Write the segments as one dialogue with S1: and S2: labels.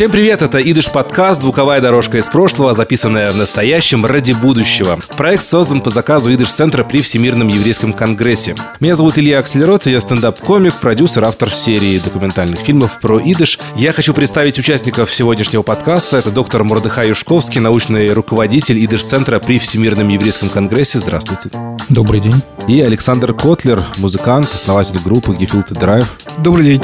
S1: Всем привет, это Идыш подкаст «Звуковая дорожка из прошлого», записанная в настоящем ради будущего. Проект создан по заказу Идыш Центра при Всемирном еврейском конгрессе. Меня зовут Илья Акселерот, я стендап-комик, продюсер, автор серии документальных фильмов про Идыш. Я хочу представить участников сегодняшнего подкаста. Это доктор Мордыхай Юшковский, научный руководитель Идыш Центра при Всемирном еврейском конгрессе. Здравствуйте.
S2: Добрый день.
S1: И Александр Котлер, музыкант, основатель группы Gefilte Drive.
S3: Добрый день.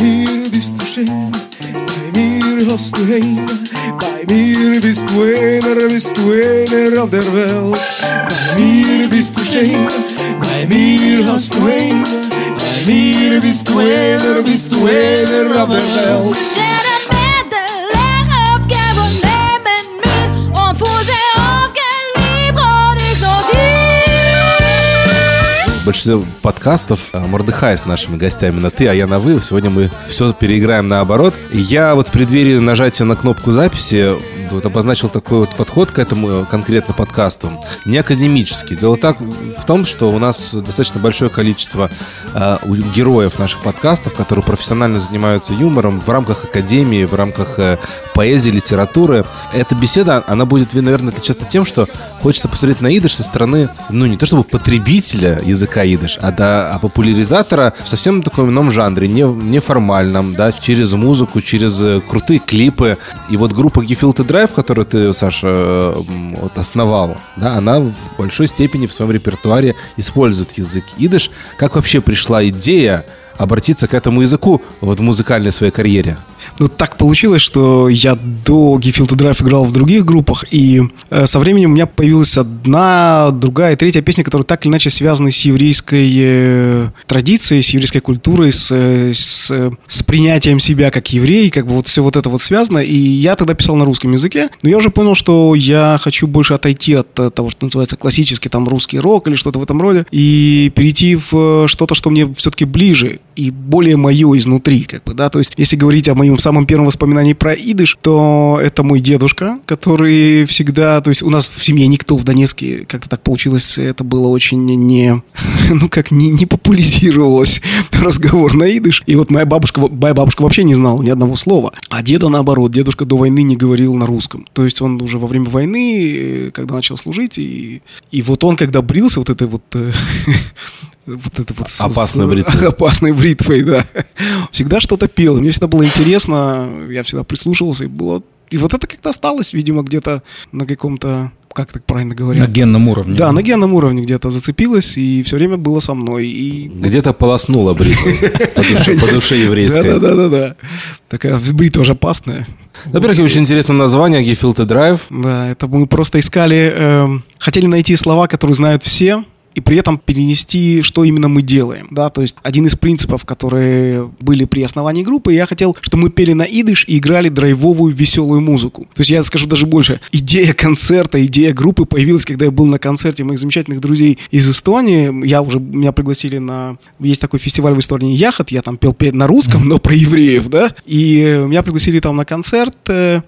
S4: Mir bist du schön, bei mir hast du Heim, bei mir bist du einer, bist du einer auf der Welt. Bei mir bist du schön, bei mir hast du Heim, bei mir bist du einer, bist du einer auf der Welt.
S1: Большинстве подкастов э, Мордыхай с нашими гостями на «ты», а я на «вы». Сегодня мы все переиграем наоборот. Я вот в преддверии нажатия на кнопку записи вот обозначил такой вот подход к этому э, конкретно подкасту. Не академический. Дело так в том, что у нас достаточно большое количество э, героев наших подкастов, которые профессионально занимаются юмором в рамках академии, в рамках э, поэзии, литературы. Эта беседа, она будет, наверное, отличаться тем, что хочется посмотреть на идыш со стороны, ну, не то чтобы потребителя языка идыш, а, да, а популяризатора в совсем таком ином жанре, не, неформальном, да, через музыку, через э, крутые клипы. И вот группа Gefilte Drive, которую ты, Саша, вот основал, да, она в большой степени в своем репертуаре использует язык идыш. Как вообще пришла идея обратиться к этому языку вот в музыкальной своей карьере?
S3: Ну, так получилось, что я до Gefilte Drive играл в других группах, и э, со временем у меня появилась одна, другая, третья песня, которые так или иначе связаны с еврейской э, традицией, с еврейской культурой, с, э, с, с принятием себя как еврей, как бы вот все вот это вот связано, и я тогда писал на русском языке, но я уже понял, что я хочу больше отойти от того, что называется классический там русский рок или что-то в этом роде, и перейти в что-то, что мне все-таки ближе и более мое изнутри, как бы, да, то есть если говорить о моем самом первом воспоминании про идыш, то это мой дедушка, который всегда, то есть у нас в семье никто в Донецке, как-то так получилось, это было очень не, ну как, не, не популяризировалось разговор на идыш. И вот моя бабушка, моя бабушка вообще не знала ни одного слова. А деда наоборот, дедушка до войны не говорил на русском. То есть он уже во время войны, когда начал служить, и, и вот он, когда брился вот этой вот э, вот это вот
S1: опасной бритвой.
S3: Опасной бритвой, да. Всегда что-то пел. Мне всегда было интересно, я всегда прислушивался, и было... И вот это как-то осталось, видимо, где-то на каком-то как так правильно говорят?
S2: На генном уровне.
S3: Да, на генном уровне где-то зацепилось, и все время было со мной. И...
S1: Где-то полоснула бритвой по душе, еврейской.
S3: Да-да-да. Такая бритва же опасная.
S1: Во-первых, очень интересное название Gefilte Drive.
S3: Да, это мы просто искали, э, хотели найти слова, которые знают все, и при этом перенести, что именно мы делаем, да, то есть один из принципов, которые были при основании группы, я хотел, чтобы мы пели на идыш и играли драйвовую веселую музыку. То есть я скажу даже больше, идея концерта, идея группы появилась, когда я был на концерте моих замечательных друзей из Эстонии, я уже, меня пригласили на, есть такой фестиваль в Эстонии Яхот, я там пел на русском, но про евреев, да, и меня пригласили там на концерт, э,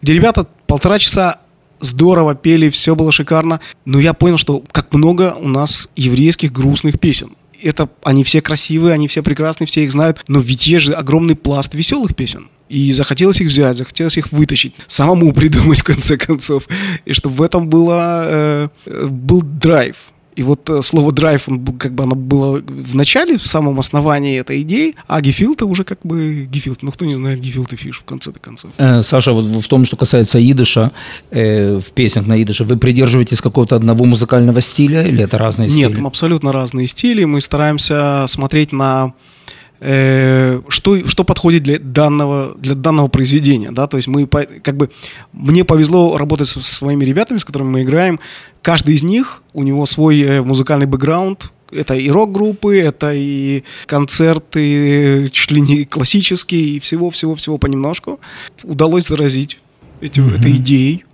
S3: где ребята полтора часа здорово пели, все было шикарно. Но я понял, что как много у нас еврейских грустных песен. Это они все красивые, они все прекрасные, все их знают. Но ведь есть же огромный пласт веселых песен. И захотелось их взять, захотелось их вытащить, самому придумать в конце концов. И чтобы в этом было, э, был драйв. И вот э, слово драйв, он, как бы оно было в начале, в самом основании этой идеи, а гефилта уже как бы гефилт. Ну, кто не знает гефилт и фиш в конце-то концов.
S2: Э, Саша, вот в том, что касается идыша, э, в песнях на идыше, вы придерживаетесь какого-то одного музыкального стиля или это разные
S3: Нет,
S2: стили?
S3: Нет, абсолютно разные стили. Мы стараемся смотреть на что, что подходит для данного, для данного произведения, да, то есть мы, как бы, мне повезло работать со своими ребятами, с которыми мы играем, каждый из них, у него свой э, музыкальный бэкграунд, это и рок-группы, это и концерты, чуть ли не классические, и всего-всего-всего понемножку. Удалось заразить эти, mm-hmm. этой идеей.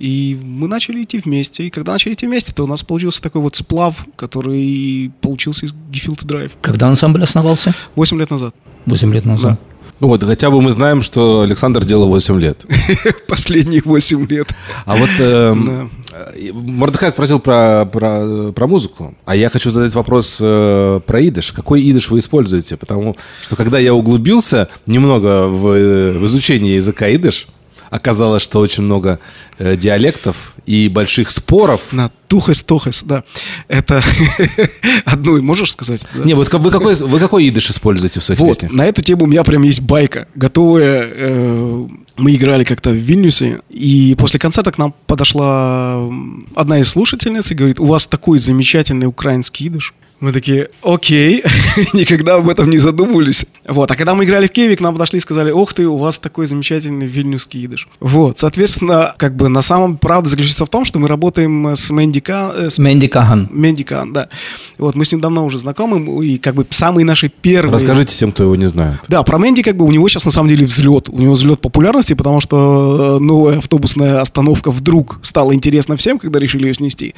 S3: И мы начали идти вместе. И когда начали идти вместе, то у нас получился такой вот сплав, который получился из Gefilte Drive.
S2: Когда ансамбль основался?
S3: Восемь лет назад.
S2: Восемь лет назад. Да.
S1: Ну вот, хотя бы мы знаем, что Александр делал 8 лет.
S3: Последние 8 лет.
S1: А вот э, да. Э, Мордыхай спросил про, про, про музыку, а я хочу задать вопрос э, про идыш. Какой идыш вы используете? Потому что когда я углубился немного в, э, в изучение языка идыш, оказалось, что очень много э, диалектов и больших споров.
S3: На тухес, тухес, да. Это одну, можешь сказать? Да?
S1: Не, вот вы какой, вы какой идыш используете в своих
S3: Вот,
S1: песнях?
S3: на эту тему у меня прям есть байка. Готовая. э, мы играли как-то в Вильнюсе, и после концерта к нам подошла одна из слушательниц и говорит, у вас такой замечательный украинский идыш. Мы такие, окей, никогда об этом не задумывались. Вот, а когда мы играли в Киеве, к нам подошли и сказали, ох ты, у вас такой замечательный вильнюсский идыш. Вот, соответственно, как бы на самом правда заключается в том, что мы работаем с Мэнди Ка- э, с
S2: Мэнди Каган.
S3: Мэнди Кан, да. Вот, мы с ним давно уже знакомы, и как бы самые наши первые...
S1: Расскажите тем, кто его не знает.
S3: Да, про Мэнди как бы у него сейчас на самом деле взлет. У него взлет популярности, потому что э, новая автобусная остановка вдруг стала интересна всем, когда решили ее снести.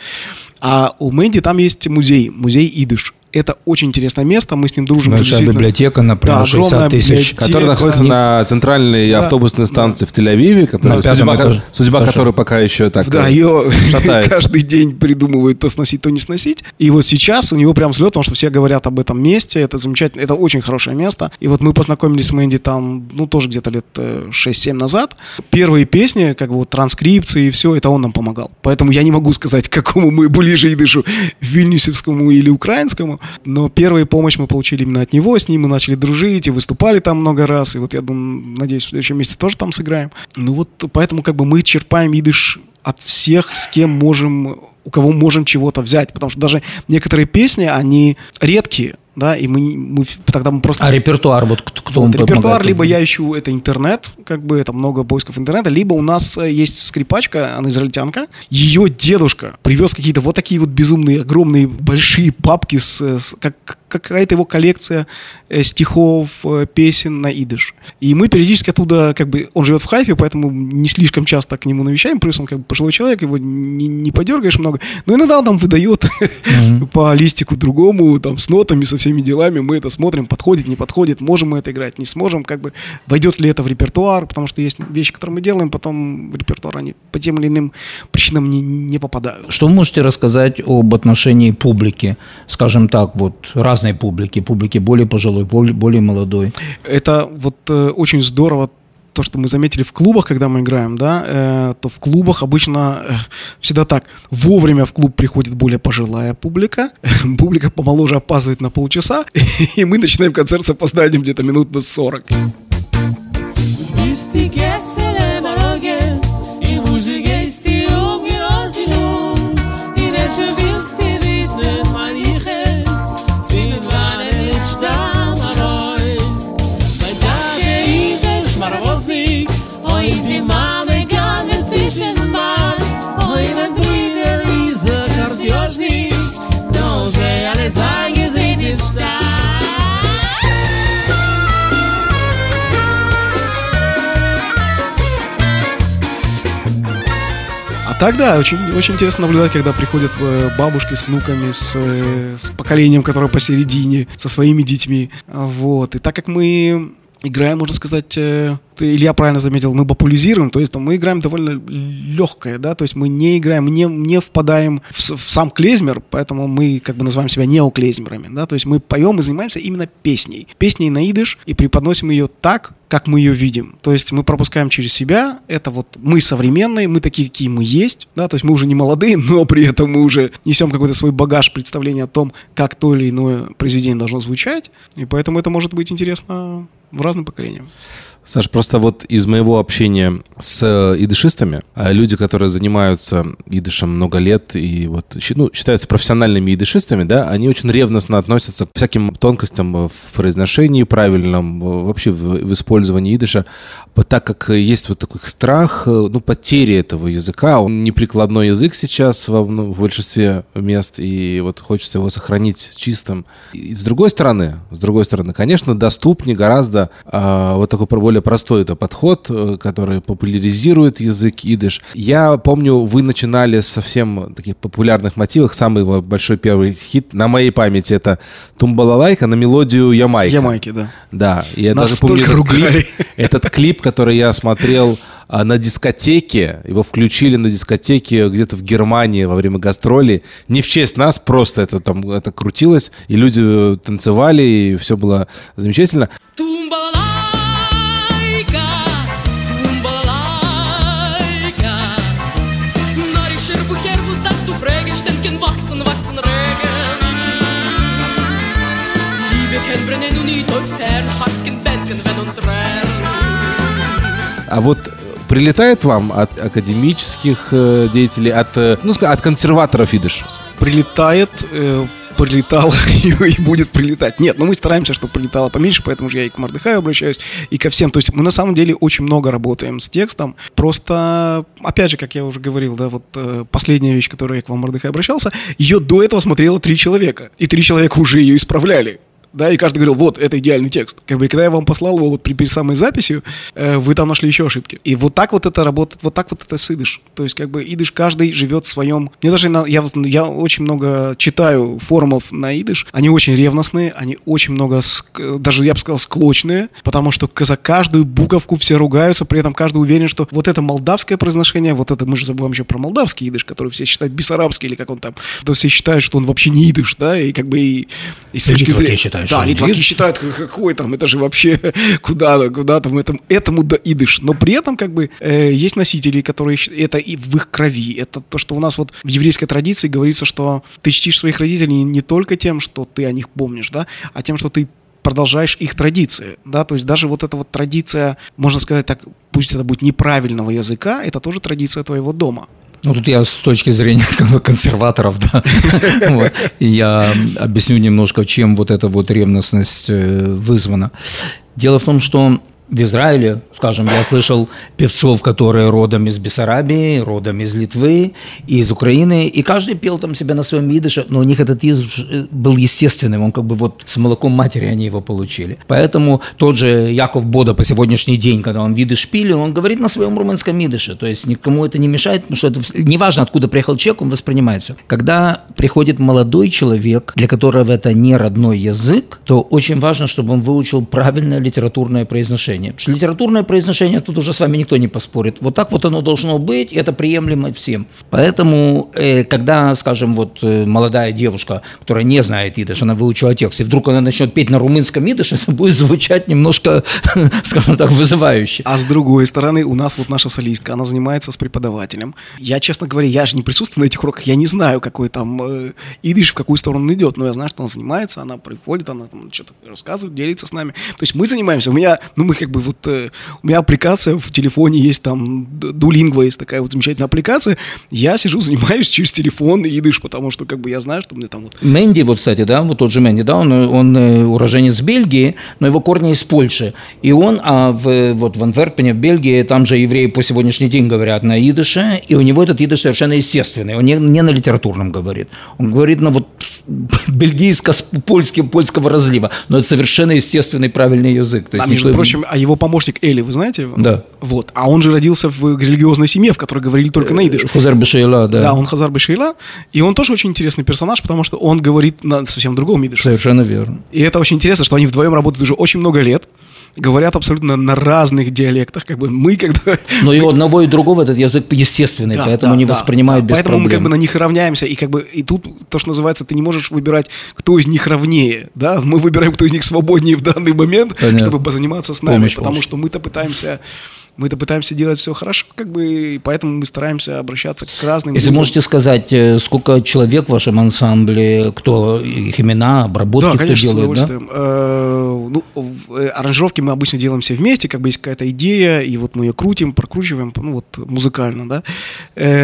S3: А у Мэнди там есть музей, музей Идыш видишь это очень интересное место, мы с ним дружим.
S2: Большая
S3: действительно.
S2: библиотека, например,
S3: Да,
S2: 60
S3: огромная
S2: тысяч.
S1: Который находится на центральной
S3: Да.
S1: автобусной станции в Тель-Авиве, которая,
S2: На
S1: судьба,
S2: этаже.
S1: судьба
S2: Хорошо.
S1: которой пока еще так
S3: Да,
S1: э,
S3: ее
S1: шатается.
S3: каждый день придумывают то сносить, то не сносить. И вот сейчас у него прям взлет, потому что все говорят об этом месте. Это замечательно, это очень хорошее место. И вот мы познакомились с Мэнди там, ну, тоже где-то лет э, 6-7 назад. Первые песни, как бы вот транскрипции и все, это он нам помогал. Поэтому я не могу сказать, к какому мы ближе и дышу, вильнюсевскому или украинскому. Но первую помощь мы получили именно от него. С ним мы начали дружить и выступали там много раз. И вот я думаю, надеюсь, в следующем месяце тоже там сыграем. Ну вот поэтому как бы мы черпаем идыш от всех, с кем можем, у кого можем чего-то взять. Потому что даже некоторые песни, они редкие, да, и мы, мы тогда мы просто...
S2: А репертуар, вот кто,
S3: Вот, репертуар, либо я ищу это интернет, как бы это много поисков интернета, либо у нас э, есть скрипачка, она израильтянка, ее дедушка привез какие-то вот такие вот безумные, огромные, большие папки с, э, с- как какая-то его коллекция э, стихов, песен на идыш. И мы периодически оттуда, как бы, он живет в Хайфе, поэтому не слишком часто к нему навещаем, плюс он как бы пожилой человек, его не, не подергаешь много, но иногда он там выдает по листику другому, там, с нотами, со всеми делами, мы это смотрим, подходит, не подходит, можем мы это играть, не сможем, как бы, войдет ли это в репертуар, потому что есть вещи, которые мы делаем, потом в репертуар они по тем или иным причинам не, не попадают.
S2: Что вы можете рассказать об отношении публики, скажем так, вот разной публики, публики более пожилой, более, более молодой?
S3: Это вот э, очень здорово то, что мы заметили в клубах, когда мы играем, да, э, то в клубах обычно э, всегда так. Вовремя в клуб приходит более пожилая публика, публика помоложе опаздывает на полчаса, и мы начинаем концерт с опозданием где-то минут на 40.
S5: Bist
S3: так, очень, очень интересно наблюдать, когда приходят э, бабушки с внуками, с, э, с поколением, которое посередине, со своими детьми. Вот. И так как мы играем, можно сказать, э, ты, Илья правильно заметил, мы популяризируем, то есть там, мы играем довольно легкое, да, то есть мы не играем, не, не впадаем в, в сам клезмер, поэтому мы как бы называем себя неоклезмерами, да, то есть мы поем и занимаемся именно песней. Песней на идыш и преподносим ее так, как мы ее видим. То есть мы пропускаем через себя, это вот мы современные, мы такие, какие мы есть, да, то есть мы уже не молодые, но при этом мы уже несем какой-то свой багаж представления о том, как то или иное произведение должно звучать, и поэтому это может быть интересно разным поколениям.
S1: Саш, просто вот из моего общения с э, идышистами, а люди, которые занимаются идышем много лет и вот ну, считаются профессиональными идышистами, да, они очень ревностно относятся к всяким тонкостям э, в произношении правильном, э, вообще в, в использовании идыша, так как э, есть вот такой страх, э, ну, потери этого языка, он неприкладной язык сейчас во, ну, в большинстве мест, и вот хочется его сохранить чистым. И с другой стороны, с другой стороны, конечно, доступнее гораздо а, вот такой более простой это подход, э, который популяризирует язык идыш. Я помню, вы начинали совсем таких популярных мотивов. Самый большой первый хит на моей памяти это Тумбалалайка на мелодию Ямайка.
S3: Ямайки, да.
S1: Да, и я
S3: Нас
S1: даже помню этот клип,
S3: ругали.
S1: этот клип, который я смотрел а, на дискотеке, его включили на дискотеке где-то в Германии во время гастролей. Не в честь нас, просто это там это крутилось, и люди танцевали, и все было замечательно.
S5: Тумбалайка,
S1: А вот прилетает вам от академических э, деятелей, от, э, ну, от консерваторов идыш?
S3: Прилетает, э, прилетало и, и будет прилетать. Нет, ну мы стараемся, чтобы прилетало поменьше, поэтому же я и к Мордыхаю обращаюсь, и ко всем. То есть мы на самом деле очень много работаем с текстом. Просто, опять же, как я уже говорил, да, вот э, последняя вещь, которую я к вам, Мордыхай, обращался, ее до этого смотрело три человека. И три человека уже ее исправляли. Да, и каждый говорил, вот, это идеальный текст. Как бы, и когда я вам послал его вот при, перед самой записью, э, вы там нашли еще ошибки. И вот так вот это работает, вот так вот это с идыш. То есть, как бы, идыш каждый живет в своем... Мне даже, на- я, я очень много читаю форумов на идыш, они очень ревностные, они очень много, ск- даже, я бы сказал, склочные, потому что за каждую буковку все ругаются, при этом каждый уверен, что вот это молдавское произношение, вот это, мы же забываем еще про молдавский идыш, который все считают бессарабский, или как он там, то все считают, что он вообще не идыш, да, и как бы и, и с точки зрения-
S2: считают,
S3: да, литваки считают, «Ка- какой там, это же вообще куда, куда там, этому, этому да идыш. Но при этом как бы э, есть носители, которые, это и в их крови. Это то, что у нас вот в еврейской традиции говорится, что ты чтишь своих родителей не только тем, что ты о них помнишь, да, а тем, что ты продолжаешь их традиции, да, то есть даже вот эта вот традиция, можно сказать так, пусть это будет неправильного языка, это тоже традиция твоего дома.
S2: Ну, тут я с точки зрения консерваторов, да, я объясню немножко, чем вот эта вот ревностность э, вызвана. Дело в том, что в Израиле, скажем, я слышал певцов, которые родом из Бессарабии, родом из Литвы, и из Украины, и каждый пел там себя на своем идыше, но у них этот идыш э, был естественным, он как бы вот с молоком матери они его получили. Поэтому тот же Яков Бода по сегодняшний день, когда он видыш пили, он говорит на своем румынском идыше, то есть никому это не мешает, потому что это неважно, откуда приехал человек, он воспринимает все. Когда приходит молодой человек, для которого это не родной язык, то очень важно, чтобы он выучил правильное литературное произношение. Потому что литературное произношение тут уже с вами никто не поспорит. Вот так вот оно должно быть, и это приемлемо всем. Поэтому, э, когда, скажем, вот э, молодая девушка, которая не знает идыш, она выучила текст, и вдруг она начнет петь на румынском идыше, это будет звучать немножко, скажем так, вызывающе.
S3: А с другой стороны, у нас вот наша солистка, она занимается с преподавателем. Я, честно говоря, я же не присутствую на этих уроках, я не знаю, какой там э, идыш, в какую сторону он идет, но я знаю, что он занимается, она приходит, она там что-то рассказывает, делится с нами. То есть мы занимаемся, у меня, ну мы как бы вот, э, у меня аппликация в телефоне есть там, Дулингва есть такая вот замечательная аппликация, я сижу, занимаюсь через телефон и идыш, потому что как бы я знаю, что мне там вот
S2: Мэнди, вот, кстати, да, вот тот же Мэнди, да, он, он э, уроженец Бельгии, но его корни из Польши. И он а в, вот в Антверпене, в Бельгии, там же евреи по сегодняшний день говорят на идыше, и у него этот идыш совершенно естественный, он не, не на литературном говорит. Он говорит на вот бельгийско-польским, польского разлива, но это совершенно естественный правильный язык. То
S3: А
S2: есть
S3: между
S2: никто-
S3: прочим, а его помощник Эли, вы знаете?
S2: Да.
S3: Вот. А он же родился в религиозной семье, в которой говорили только на идыше.
S2: Хузар Бешейла, да.
S3: Да, он Хазар Бешейла, и он тоже очень интересный персонаж, потому что он говорит на совсем другом идыше.
S2: Совершенно верно.
S3: И это очень интересно, что они вдвоем работают уже очень много лет, говорят абсолютно на разных диалектах, как бы мы когда...
S2: Но и у одного и другого этот язык естественный,
S3: Да,
S2: поэтому
S3: да,
S2: не
S3: да,
S2: воспринимают
S3: да.
S2: без
S3: Поэтому мы
S2: проблем.
S3: как бы на них равняемся, и как бы и тут то, что называется, ты не можешь выбирать, кто из них равнее, да, мы выбираем, кто из них свободнее в данный момент,
S2: Понятно.
S3: чтобы позаниматься с нами,
S2: Помощь
S3: потому
S2: ваша.
S3: что мы-то пытаемся мы-то пытаемся делать все хорошо, как бы, и поэтому мы стараемся обращаться к разным.
S2: Если
S3: людям.
S2: можете сказать, э, сколько человек в вашем ансамбле, кто их имена, обработки,
S3: Да,
S2: кто
S3: конечно, с
S2: делает, да?
S3: удовольствием. Э, Ну, э, аранжировки мы обычно делаем все вместе, как бы есть какая-то идея, и вот мы ее крутим, прокручиваем, ну вот музыкально, да.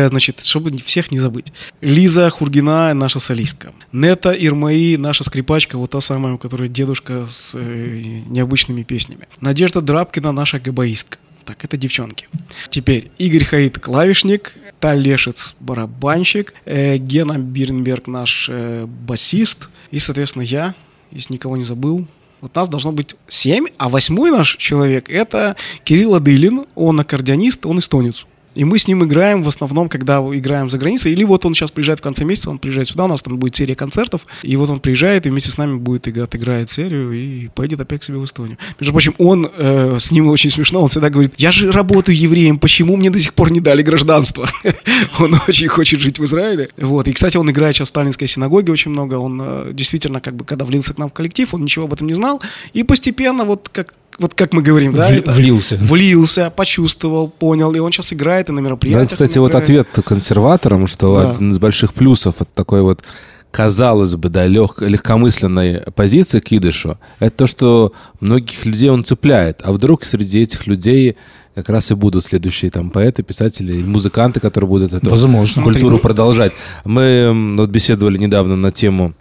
S3: Значит, чтобы всех не забыть. Лиза Хургина, наша солистка. Нета Ирмаи, наша скрипачка, вот та самая, у которой дедушка с необычными песнями. Надежда Драбкина, наша габаистка. Так, это девчонки. Теперь Игорь Хаид клавишник, Таль Лешец барабанщик, э, Гена Бирнберг наш э, басист, и, соответственно, я, если никого не забыл. Вот нас должно быть семь, а восьмой наш человек – это Кирилл Адылин, он аккордеонист, он эстонец. И мы с ним играем в основном, когда играем за границей. Или вот он сейчас приезжает в конце месяца, он приезжает сюда, у нас там будет серия концертов. И вот он приезжает и вместе с нами будет играть, отыграет серию и поедет опять к себе в Эстонию. Между прочим, он, э, с ним очень смешно, он всегда говорит, я же работаю евреем, почему мне до сих пор не дали гражданство? Он очень хочет жить в Израиле. Вот. И, кстати, он играет сейчас в Сталинской синагоге очень много. Он э, действительно, как бы, когда влился к нам в коллектив, он ничего об этом не знал. И постепенно, вот как вот как мы говорим, да,
S2: Вли-
S3: это-
S2: влился.
S3: влился, почувствовал, понял, и он сейчас играет и на
S1: Да,
S3: мероприятиях.
S1: это, кстати, вот ответ консерваторам, что
S3: Да.
S1: один из больших плюсов от такой вот казалось бы, да, лег- легкомысленной позиции к идышу, это то, что многих людей он цепляет. А вдруг среди этих людей как раз и будут следующие там поэты, писатели, и музыканты, которые будут эту
S2: Возможно.
S1: культуру продолжать. Мы вот беседовали недавно на тему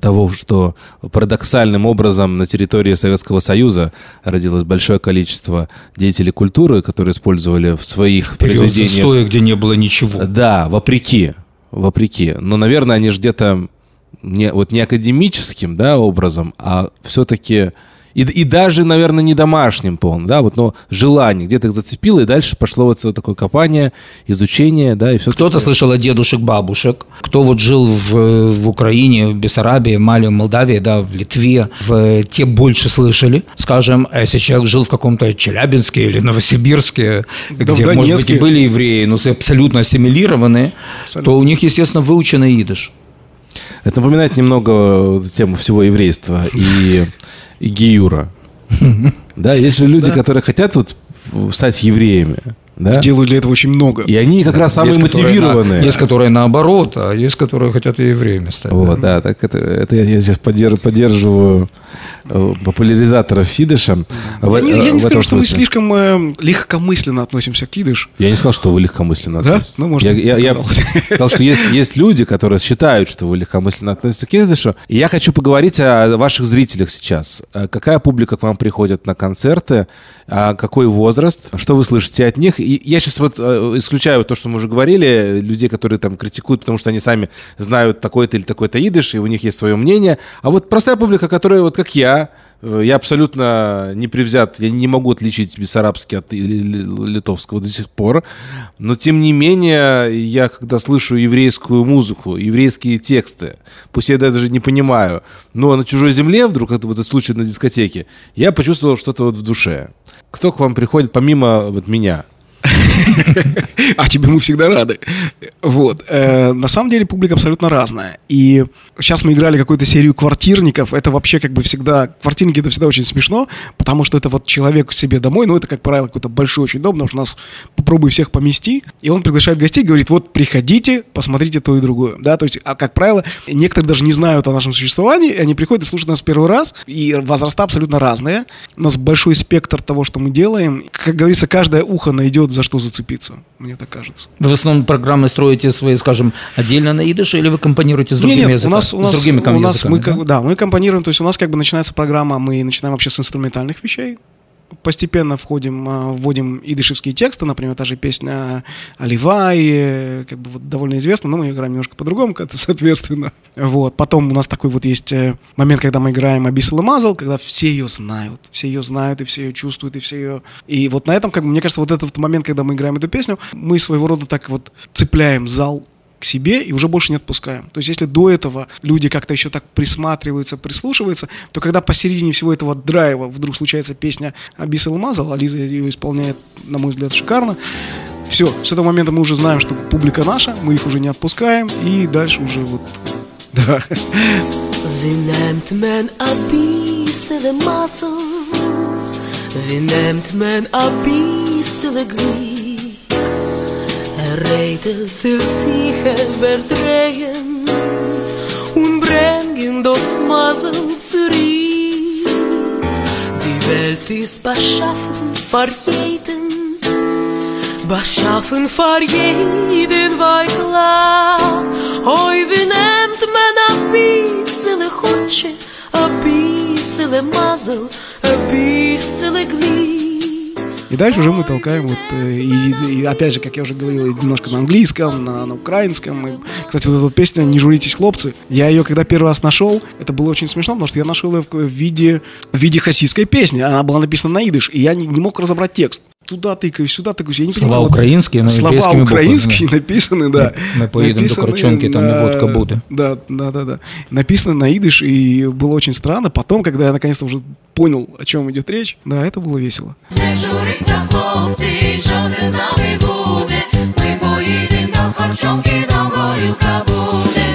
S1: того, что парадоксальным образом на территории Советского Союза родилось большое количество деятелей культуры, которые использовали в своих
S2: Период
S1: произведениях
S2: застоя, где не было ничего.
S1: да, вопреки, вопреки. Но, наверное, они же где-то не, вот не академическим, да, образом, а все-таки и, и даже, наверное, не домашним полным, да, вот, но желание где-то их зацепило, и дальше пошло вот такое копание, изучение, да, и все.
S2: Кто-то слышал от дедушек, бабушек, кто вот жил в, в Украине, в Бессарабии, Мали, Молдавии, да, в Литве, в, те больше слышали. Скажем, а если человек жил в каком-то Челябинске или Новосибирске, где,
S3: в
S2: может быть, и были евреи, но абсолютно ассимилированные,
S3: Абсолютно.
S2: то у них, естественно, выученный идыш.
S1: Это напоминает немного тему всего еврейства и, и гиюра. Да, есть же люди, которые хотят вот стать евреями, да,
S3: Делаю для этого очень много.
S1: и они как раз самые
S2: Есть, которые на-
S1: мотивированные.
S2: есть, которые наоборот, а есть, которые хотят и евреями стать.
S1: Вот, да, так это, это я, сейчас поддерж- поддерживаю э, популяризаторов Фидыша. В,
S3: я не,
S1: э,
S3: я не
S1: в
S3: скажу,
S1: этом
S3: что мы
S1: смысле.
S3: слишком э, легкомысленно относимся к идыш.
S1: Я не сказал, что вы легкомысленно
S3: Да?
S1: относитесь.
S3: Ну, может,
S1: я, я, я сказал, что есть, есть люди, которые считают, что вы легкомысленно относитесь к Фидышу. И я хочу поговорить о ваших зрителях сейчас. Э, Какая публика к вам приходит на концерты? А какой возраст? Что вы слышите от них? И я сейчас вот э, исключаю то, что мы уже говорили, людей, которые там критикуют, потому что они сами знают такой-то или такой-то идыш, и у них есть свое мнение. А вот простая публика, которая вот как я, я абсолютно не привзят, я не могу отличить бессарабский от ли- ли- литовского до сих пор, но тем не менее, я когда слышу еврейскую музыку, еврейские тексты, пусть я даже не понимаю, но на чужой земле вдруг, это вот этот случай на дискотеке, я почувствовал что-то вот в душе. Кто к вам приходит помимо вот меня?
S3: А тебе мы всегда рады. Вот. Э, на самом деле публика абсолютно разная. И сейчас мы играли какую-то серию квартирников. Это вообще как бы всегда... Квартирники это всегда очень смешно, потому что это вот человек себе домой, ну это, как правило, какой-то большой очень дом, потому что нас попробуй всех помести. И он приглашает гостей, говорит, вот приходите, посмотрите то и другое. Да, то есть, а как правило, некоторые даже не знают о нашем существовании, они приходят и слушают нас первый раз, и возраста абсолютно разные. У нас большой спектр того, что мы делаем. Как говорится, каждое ухо найдет за что зацепиться, мне так кажется.
S2: Вы в основном программы строите свои, скажем, отдельно на идыше или вы компонируете с другими
S3: Не, нет,
S2: языками?
S3: у нас, у
S2: с
S3: нас,
S2: другими
S3: у нас
S2: языками,
S3: мы,
S2: да?
S3: да, мы компонируем, то есть у нас как бы начинается программа, мы начинаем вообще с инструментальных вещей, постепенно входим, а, вводим идышевские тексты, например, та же песня Оливай, как бы вот довольно известна, но мы играем немножко по-другому, соответственно. Вот. Потом у нас такой вот есть э, момент, когда мы играем Абисал Мазал, когда все ее знают, все ее знают, и все ее чувствуют, и все ее... И вот на этом, как бы, мне кажется, вот этот момент, когда мы играем эту песню, мы своего рода так вот цепляем зал себе и уже больше не отпускаем. То есть если до этого люди как-то еще так присматриваются, прислушиваются, то когда посередине всего этого драйва вдруг случается песня «Абис Алмазал», а Лиза ее исполняет, на мой взгляд, шикарно, все, с этого момента мы уже знаем, что публика наша, мы их уже не отпускаем, и дальше уже вот, да.
S5: Mazzel Vi neemt men abisele glie Reite Reiter soll sich überdrehen Und bringen das Masel zurück. Die Welt ist beschaffen für jeden Beschaffen für jeden war klar Heute nimmt man ein bisschen Kutsche Ein bisschen Masel Ein bisschen Glied.
S3: И дальше уже мы толкаем вот, э, и, и опять же, как я уже говорил, немножко на английском, на, на украинском. И, кстати, вот эта вот песня «Не журитесь, хлопцы», я ее когда первый раз нашел, это было очень смешно, потому что я нашел ее в виде, в виде хасидской песни. Она была написана на идыш, и я не, не мог разобрать текст туда тыкаюсь, сюда тыкаюсь. Я не
S2: Слова
S3: понимаю, вот
S2: украинские, но
S3: Слова
S2: еврейскими буквами,
S3: украинские написаны, да.
S2: Мы поедем до
S3: Написаны
S2: Крученки, там и
S3: на-
S2: водка будет.
S3: Да, да, да, да. Написано на идыш, и было очень странно. Потом, когда я наконец-то уже понял, о чем идет речь, да, это было весело.
S5: Не журіться, хлопці, що це з нами буде. Ми поїдемо до Харчовки, до горілка буде.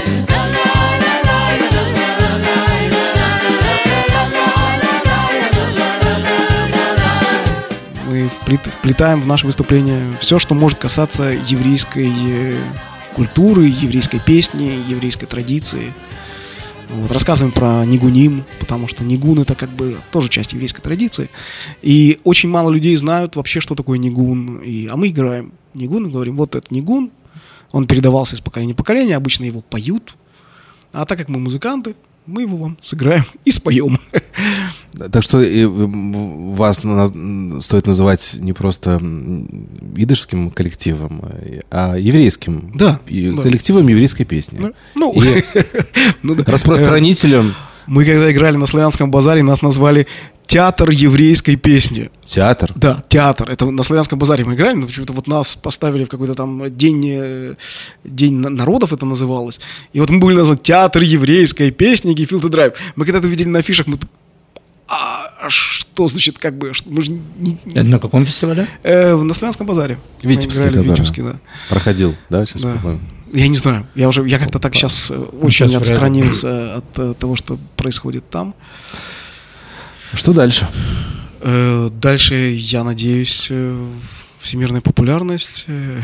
S3: вплетаем в наше выступление все, что может касаться еврейской э, культуры, еврейской песни, еврейской традиции. Вот, рассказываем про нигуним, потому что нигун это как бы тоже часть еврейской традиции. И очень мало людей знают вообще, что такое нигун. И, а мы играем нигун и говорим, вот это нигун. Он передавался из поколения в поколение, обычно его поют. А так как мы музыканты, мы его вам сыграем и споем.
S1: Так что вас стоит называть не просто идышским коллективом, а еврейским.
S3: Да,
S1: И
S3: да.
S1: Коллективом еврейской песни.
S3: Ну,
S1: И
S3: ну да.
S1: распространителем
S3: Мы когда играли на славянском базаре, нас назвали театр еврейской песни.
S1: театр.
S3: Да, театр. Это на славянском базаре мы играли, но почему-то вот нас поставили в какой-то там день, э, день на- народов это называлось. И вот мы были названы театр еврейской песни Гефилд Драйв. Мы когда это увидели на афишах, мы а что значит как бы, что мы же не-
S2: Это на каком фестивале?
S3: Э, на славянском базаре.
S1: Витебский,
S3: играли в
S1: который.
S3: Витебске, да.
S1: Проходил, да, сейчас
S3: Да.
S1: по-моему?
S3: Я не знаю, я уже, я как-то так сейчас очень
S2: сейчас вряд ли.
S3: отстранился от э, того, что происходит там.
S1: Что дальше?
S3: Э, Дальше, я надеюсь, э, всемирная популярность. Э,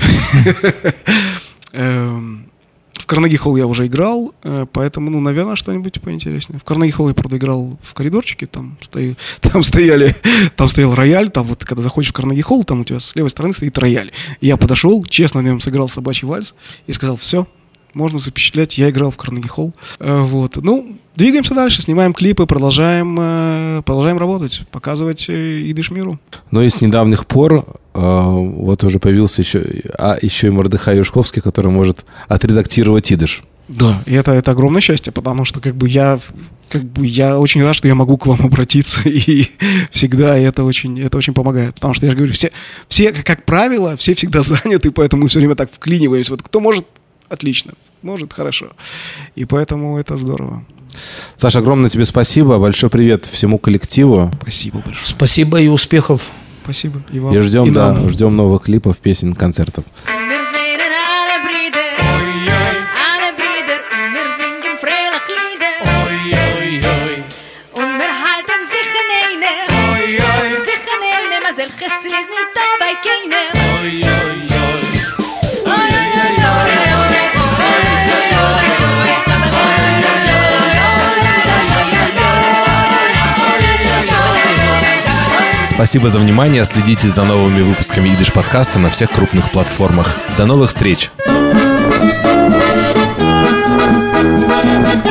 S3: эм, В Карнеги Холл я уже играл, поэтому, ну, наверное, что-нибудь поинтереснее. В Карнеги Холл я, правда, играл в коридорчике, там, стою, там стояли, там стоял рояль, там вот, когда заходишь в Карнеги Холл, там у тебя с левой стороны стоит рояль. И я подошел, честно на нем сыграл собачий вальс и сказал, все, можно запечатлять, я играл в Карнеги Холл. Вот, ну, двигаемся дальше, снимаем клипы, продолжаем, э, продолжаем работать, показывать э, идыш миру.
S1: Но и с недавних пор э, вот уже появился еще, а еще и Мордыхай Юшковский, который может отредактировать идыш.
S3: Да, и это, это огромное счастье, потому что как бы я как бы я очень рад, что я могу к вам обратиться и всегда это очень это очень помогает, потому что я же говорю все все как правило все всегда заняты, поэтому мы все время так вклиниваемся. Вот кто может, отлично, может хорошо, и поэтому это здорово.
S1: Саша, огромное тебе спасибо. Большой привет всему коллективу.
S3: Спасибо большое.
S2: Спасибо и успехов.
S3: Спасибо и вам.
S1: И ждем, да,
S3: нам.
S1: ждем новых клипов, песен, концертов.
S5: Wir
S6: Спасибо за внимание. Следите за новыми выпусками Идиш подкаста на всех крупных платформах. До новых встреч!
S5: thank you